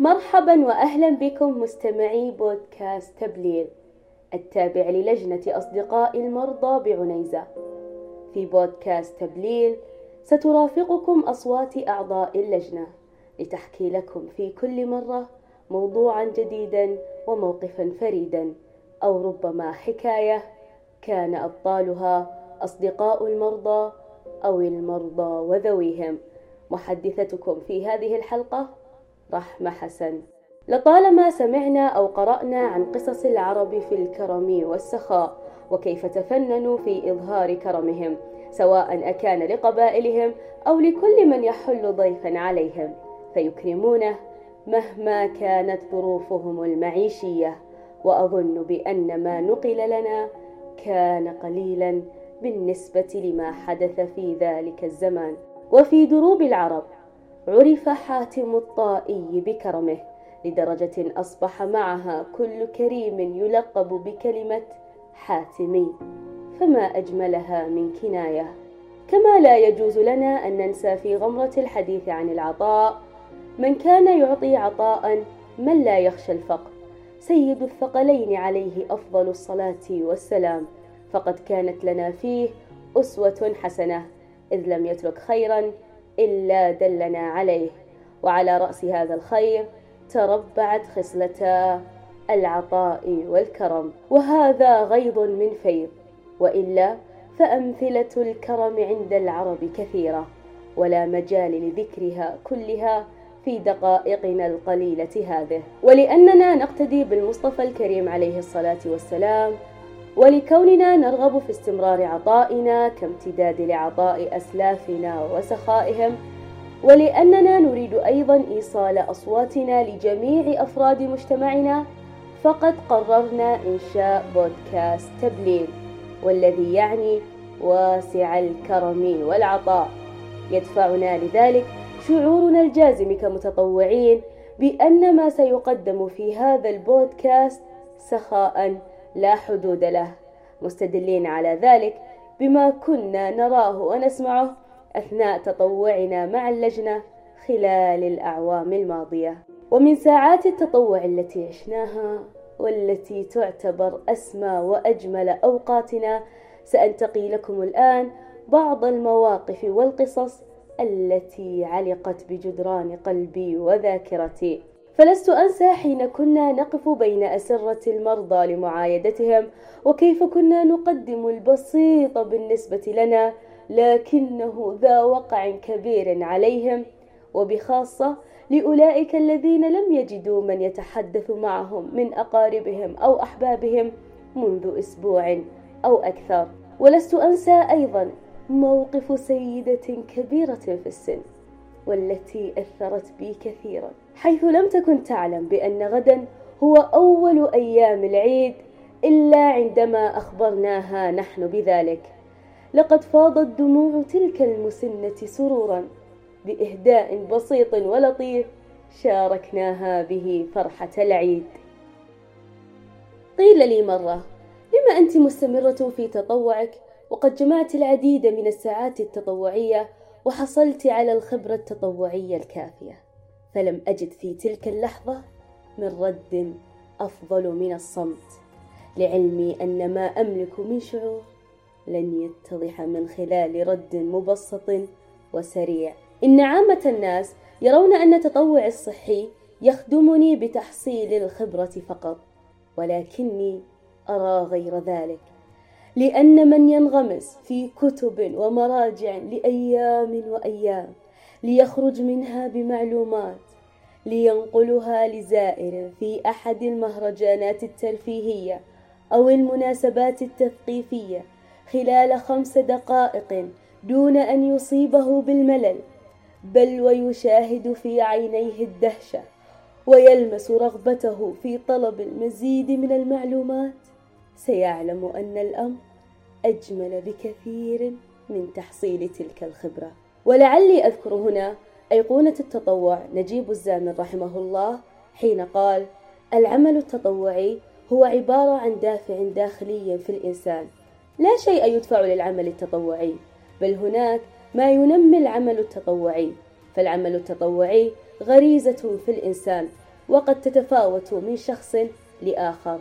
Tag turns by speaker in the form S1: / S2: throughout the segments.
S1: مرحبا واهلا بكم مستمعي بودكاست تبليل التابع للجنة أصدقاء المرضى بعنيزة. في بودكاست تبليل سترافقكم أصوات أعضاء اللجنة لتحكي لكم في كل مرة موضوعا جديدا وموقفا فريدا أو ربما حكاية كان أبطالها أصدقاء المرضى أو المرضى وذويهم. محدثتكم في هذه الحلقة رحمة حسن. لطالما سمعنا أو قرأنا عن قصص العرب في الكرم والسخاء وكيف تفننوا في إظهار كرمهم سواء أكان لقبائلهم أو لكل من يحل ضيفا عليهم. فيكرمونه مهما كانت ظروفهم المعيشية. وأظن بأن ما نقل لنا كان قليلا بالنسبة لما حدث في ذلك الزمان. وفي دروب العرب عرف حاتم الطائي بكرمه لدرجة أصبح معها كل كريم يلقب بكلمة حاتمي فما أجملها من كناية. كما لا يجوز لنا أن ننسى في غمرة الحديث عن العطاء من كان يعطي عطاء من لا يخشى الفقر. سيد الثقلين عليه أفضل الصلاة والسلام. فقد كانت لنا فيه أسوة حسنة إذ لم يترك خيرا إلا دلنا عليه وعلى رأس هذا الخير تربعت خصلتا العطاء والكرم. وهذا غيض من فيض وإلا فأمثلة الكرم عند العرب كثيرة ولا مجال لذكرها كلها في دقائقنا القليلة هذه. ولأننا نقتدي بالمصطفى الكريم عليه الصلاة والسلام ولكوننا نرغب في استمرار عطائنا كامتداد لعطاء أسلافنا وسخائهم ولأننا نريد أيضا إيصال أصواتنا لجميع أفراد مجتمعنا فقد قررنا إنشاء بودكاست تبليل والذي يعني واسع الكرم والعطاء. يدفعنا لذلك شعورنا الجازم كمتطوعين بأن ما سيقدم في هذا البودكاست سخاء لا حدود له. مستدلين على ذلك بما كنا نراه ونسمعه أثناء تطوعنا مع اللجنة خلال الأعوام الماضية. ومن ساعات التطوع التي عشناها والتي تعتبر أسمى وأجمل أوقاتنا سأنتقي لكم الآن بعض المواقف والقصص التي علقت بجدران قلبي وذاكرتي. فلست أنسى حين كنا نقف بين أسرة المرضى لمعايدتهم وكيف كنا نقدم البسيط بالنسبة لنا لكنه ذا وقع كبير عليهم. وبخاصة لأولئك الذين لم يجدوا من يتحدث معهم من أقاربهم أو أحبابهم منذ أسبوع أو أكثر. ولست أنسى أيضا موقف سيدة كبيرة في السن. والتي أثرت بي كثيرا حيث لم تكن تعلم بأن غدا هو أول أيام العيد إلا عندما أخبرناها نحن بذلك. لقد فاضت دموع تلك المسنة سرورا بإهداء بسيط ولطيف شاركناها به فرحة العيد. قيل لي مرة لما أنت مستمرة في تطوعك وقد جمعت العديد من الساعات التطوعية وحصلت على الخبرة التطوعية الكافية فلم أجد في تلك اللحظة من رد أفضل من الصمت. لعلمي أن ما أملك من شعور لن يتضح من خلال رد مبسط وسريع. إن عامة الناس يرون أن التطوع الصحي يخدمني بتحصيل الخبرة فقط ولكني أرى غير ذلك. لأن من ينغمس في كتب ومراجع لأيام وأيام ليخرج منها بمعلومات لينقلها لزائر في أحد المهرجانات الترفيهية أو المناسبات التثقيفية خلال خمس دقائق دون أن يصيبه بالملل بل ويشاهد في عينيه الدهشة ويلمس رغبته في طلب المزيد من المعلومات. سيعلم أن الأمر أجمل بكثير من تحصيل تلك الخبرة. ولعلي أذكر هنا أيقونة التطوع نجيب الزامل رحمه الله حين قال العمل التطوعي هو عبارة عن دافع داخلي في الإنسان. لا شيء يدفع للعمل التطوعي بل هناك ما ينمي العمل التطوعي. فالعمل التطوعي غريزة في الإنسان وقد تتفاوت من شخص لآخر.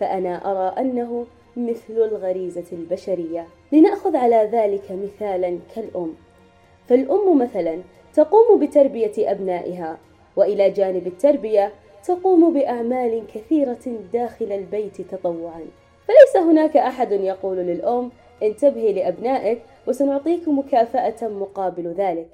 S1: فأنا أرى أنه مثل الغريزة البشرية. لنأخذ على ذلك مثالا كالأم. فالأم مثلا تقوم بتربية أبنائها وإلى جانب التربية تقوم بأعمال كثيرة داخل البيت تطوعا. فليس هناك أحد يقول للأم انتبهي لأبنائك وسنعطيك مكافأة مقابل ذلك.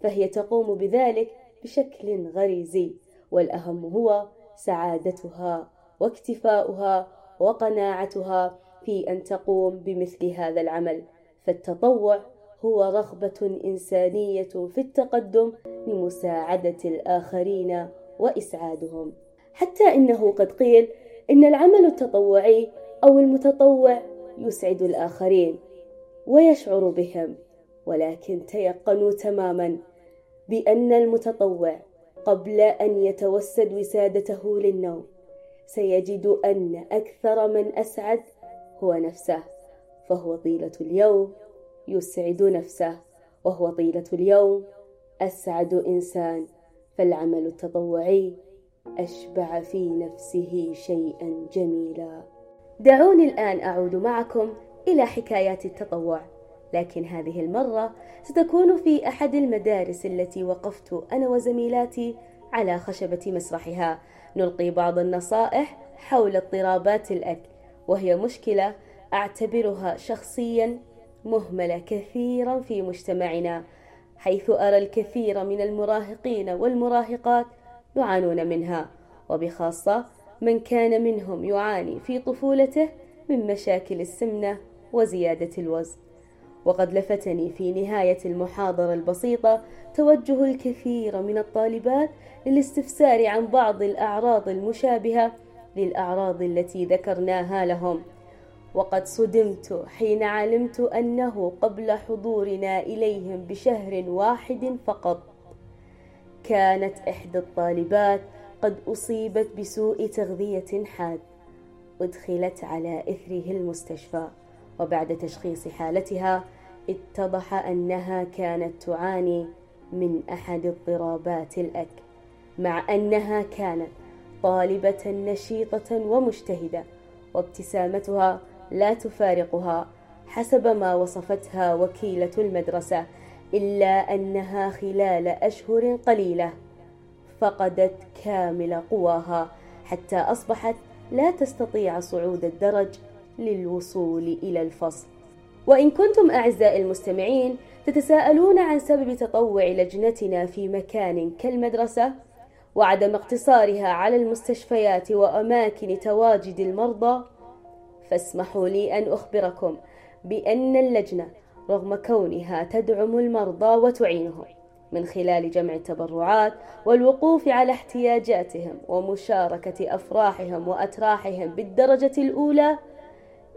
S1: فهي تقوم بذلك بشكل غريزي والأهم هو سعادتها واكتفاؤها وقناعتها في أن تقوم بمثل هذا العمل. فالتطوع هو رغبة إنسانية في التقدم لمساعدة الآخرين وإسعادهم. حتى إنه قد قيل إن العمل التطوعي أو المتطوع يسعد الآخرين ويشعر بهم ولكن تيقنوا تماما بأن المتطوع قبل أن يتوسد وسادته للنوم. سيجد أن أكثر من أسعد هو نفسه فهو طيلة اليوم يسعد نفسه وهو طيلة اليوم أسعد إنسان فالعمل التطوعي أشبع في نفسه شيئا جميلا. دعوني الآن أعود معكم إلى حكايات التطوع لكن هذه المرة ستكون في أحد المدارس التي وقفت أنا وزميلاتي على خشبة مسرحها. نلقي بعض النصائح حول اضطرابات الأكل. وهي مشكلة أعتبرها شخصيا مهملة كثيرا في مجتمعنا حيث أرى الكثير من المراهقين والمراهقات يعانون منها وبخاصة من كان منهم يعاني في طفولته من مشاكل السمنة وزيادة الوزن. وقد لفتني في نهاية المحاضرة البسيطة توجه الكثير من الطالبات للاستفسار عن بعض الأعراض المشابهة للأعراض التي ذكرناها لهم. وقد صدمت حين علمت أنه قبل حضورنا إليهم بشهر واحد فقط. كانت إحدى الطالبات قد أصيبت بسوء تغذية حاد أدخلت على إثره المستشفى. وبعد تشخيص حالتها اتضح أنها كانت تعاني من أحد اضطرابات الأكل مع أنها كانت طالبة نشيطة ومجتهدة وابتسامتها لا تفارقها حسب ما وصفتها وكيلة المدرسة إلا أنها خلال أشهر قليلة فقدت كامل قواها حتى أصبحت لا تستطيع صعود الدرج للوصول إلى الفصل. وإن كنتم أعزائي المستمعين تتساءلون عن سبب تطوع لجنتنا في مكان كالمدرسة؟ وعدم اقتصارها على المستشفيات وأماكن تواجد المرضى فاسمحوا لي أن أخبركم بأن اللجنة رغم كونها تدعم المرضى وتعينهم من خلال جمع التبرعات والوقوف على احتياجاتهم ومشاركة أفراحهم وأتراحهم بالدرجة الأولى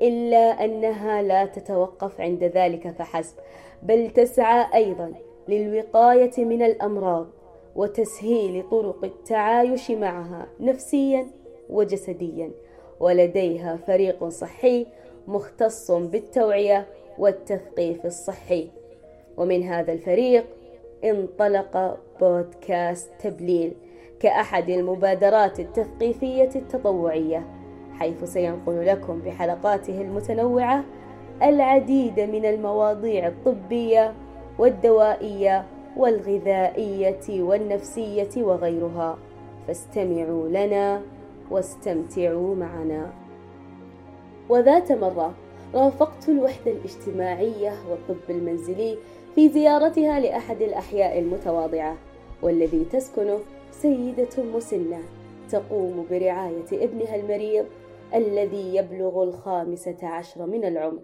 S1: إلا أنها لا تتوقف عند ذلك فحسب بل تسعى أيضا للوقاية من الأمراض وتسهيل طرق التعايش معها نفسيا وجسديا. ولديها فريق صحي مختص بالتوعية والتثقيف الصحي. ومن هذا الفريق انطلق بودكاست تبليل كأحد المبادرات التثقيفية التطوعية حيث سينقل لكم بحلقاته المتنوعة العديد من المواضيع الطبية والدوائية والغذائية والنفسية وغيرها. فاستمعوا لنا واستمتعوا معنا. وذات مرة رافقت الوحدة الاجتماعية والطب المنزلي في زيارتها لأحد الأحياء المتواضعة والذي تسكنه سيدة مسنة تقوم برعاية ابنها المريض الذي يبلغ الخامسة عشر من العمر.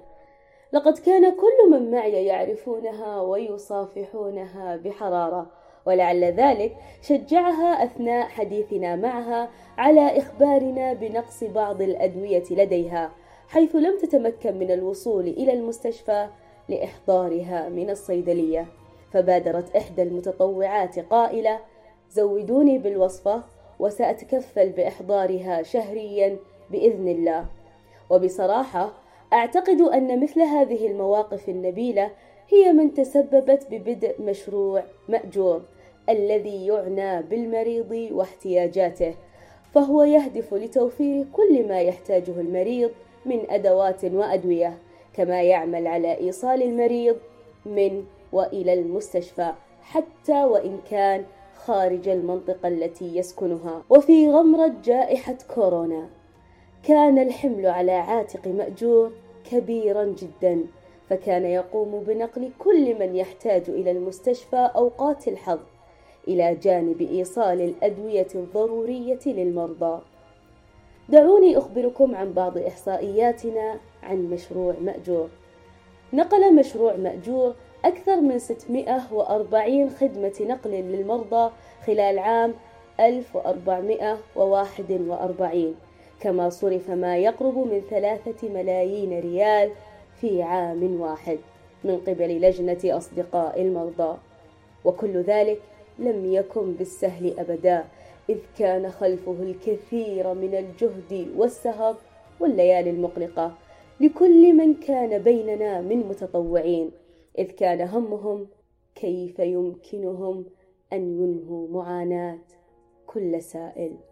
S1: لقد كان كل من معي يعرفونها ويصافحونها بحرارة ولعل ذلك شجعها أثناء حديثنا معها على إخبارنا بنقص بعض الأدوية لديها حيث لم تتمكن من الوصول إلى المستشفى لإحضارها من الصيدلية. فبادرت إحدى المتطوعات قائلة زودوني بالوصفة وسأتكفل بإحضارها شهريا بإذن الله. وبصراحة أعتقد أن مثل هذه المواقف النبيلة هي من تسببت ببدء مشروع مأجور الذي يعنى بالمريض واحتياجاته فهو يهدف لتوفير كل ما يحتاجه المريض من أدوات وأدوية كما يعمل على إيصال المريض من وإلى المستشفى حتى وإن كان خارج المنطقة التي يسكنها. وفي غمرة جائحة كورونا كان الحمل على عاتق مأجور كبيرا جدا فكان يقوم بنقل كل من يحتاج إلى المستشفى أوقات الحظ إلى جانب إيصال الأدوية الضرورية للمرضى. دعوني أخبركم عن بعض إحصائياتنا عن مشروع مأجور. نقل مشروع مأجور أكثر من 640 خدمة نقل للمرضى خلال عام 1441 كما صرف ما يقرب من ثلاثة ملايين ريال في عام واحد من قبل لجنة أصدقاء المرضى. وكل ذلك لم يكن بالسهل أبدا إذ كان خلفه الكثير من الجهد والسهر والليالي المقلقة لكل من كان بيننا من متطوعين إذ كان همهم كيف يمكنهم أن ينهوا معاناة كل سائل.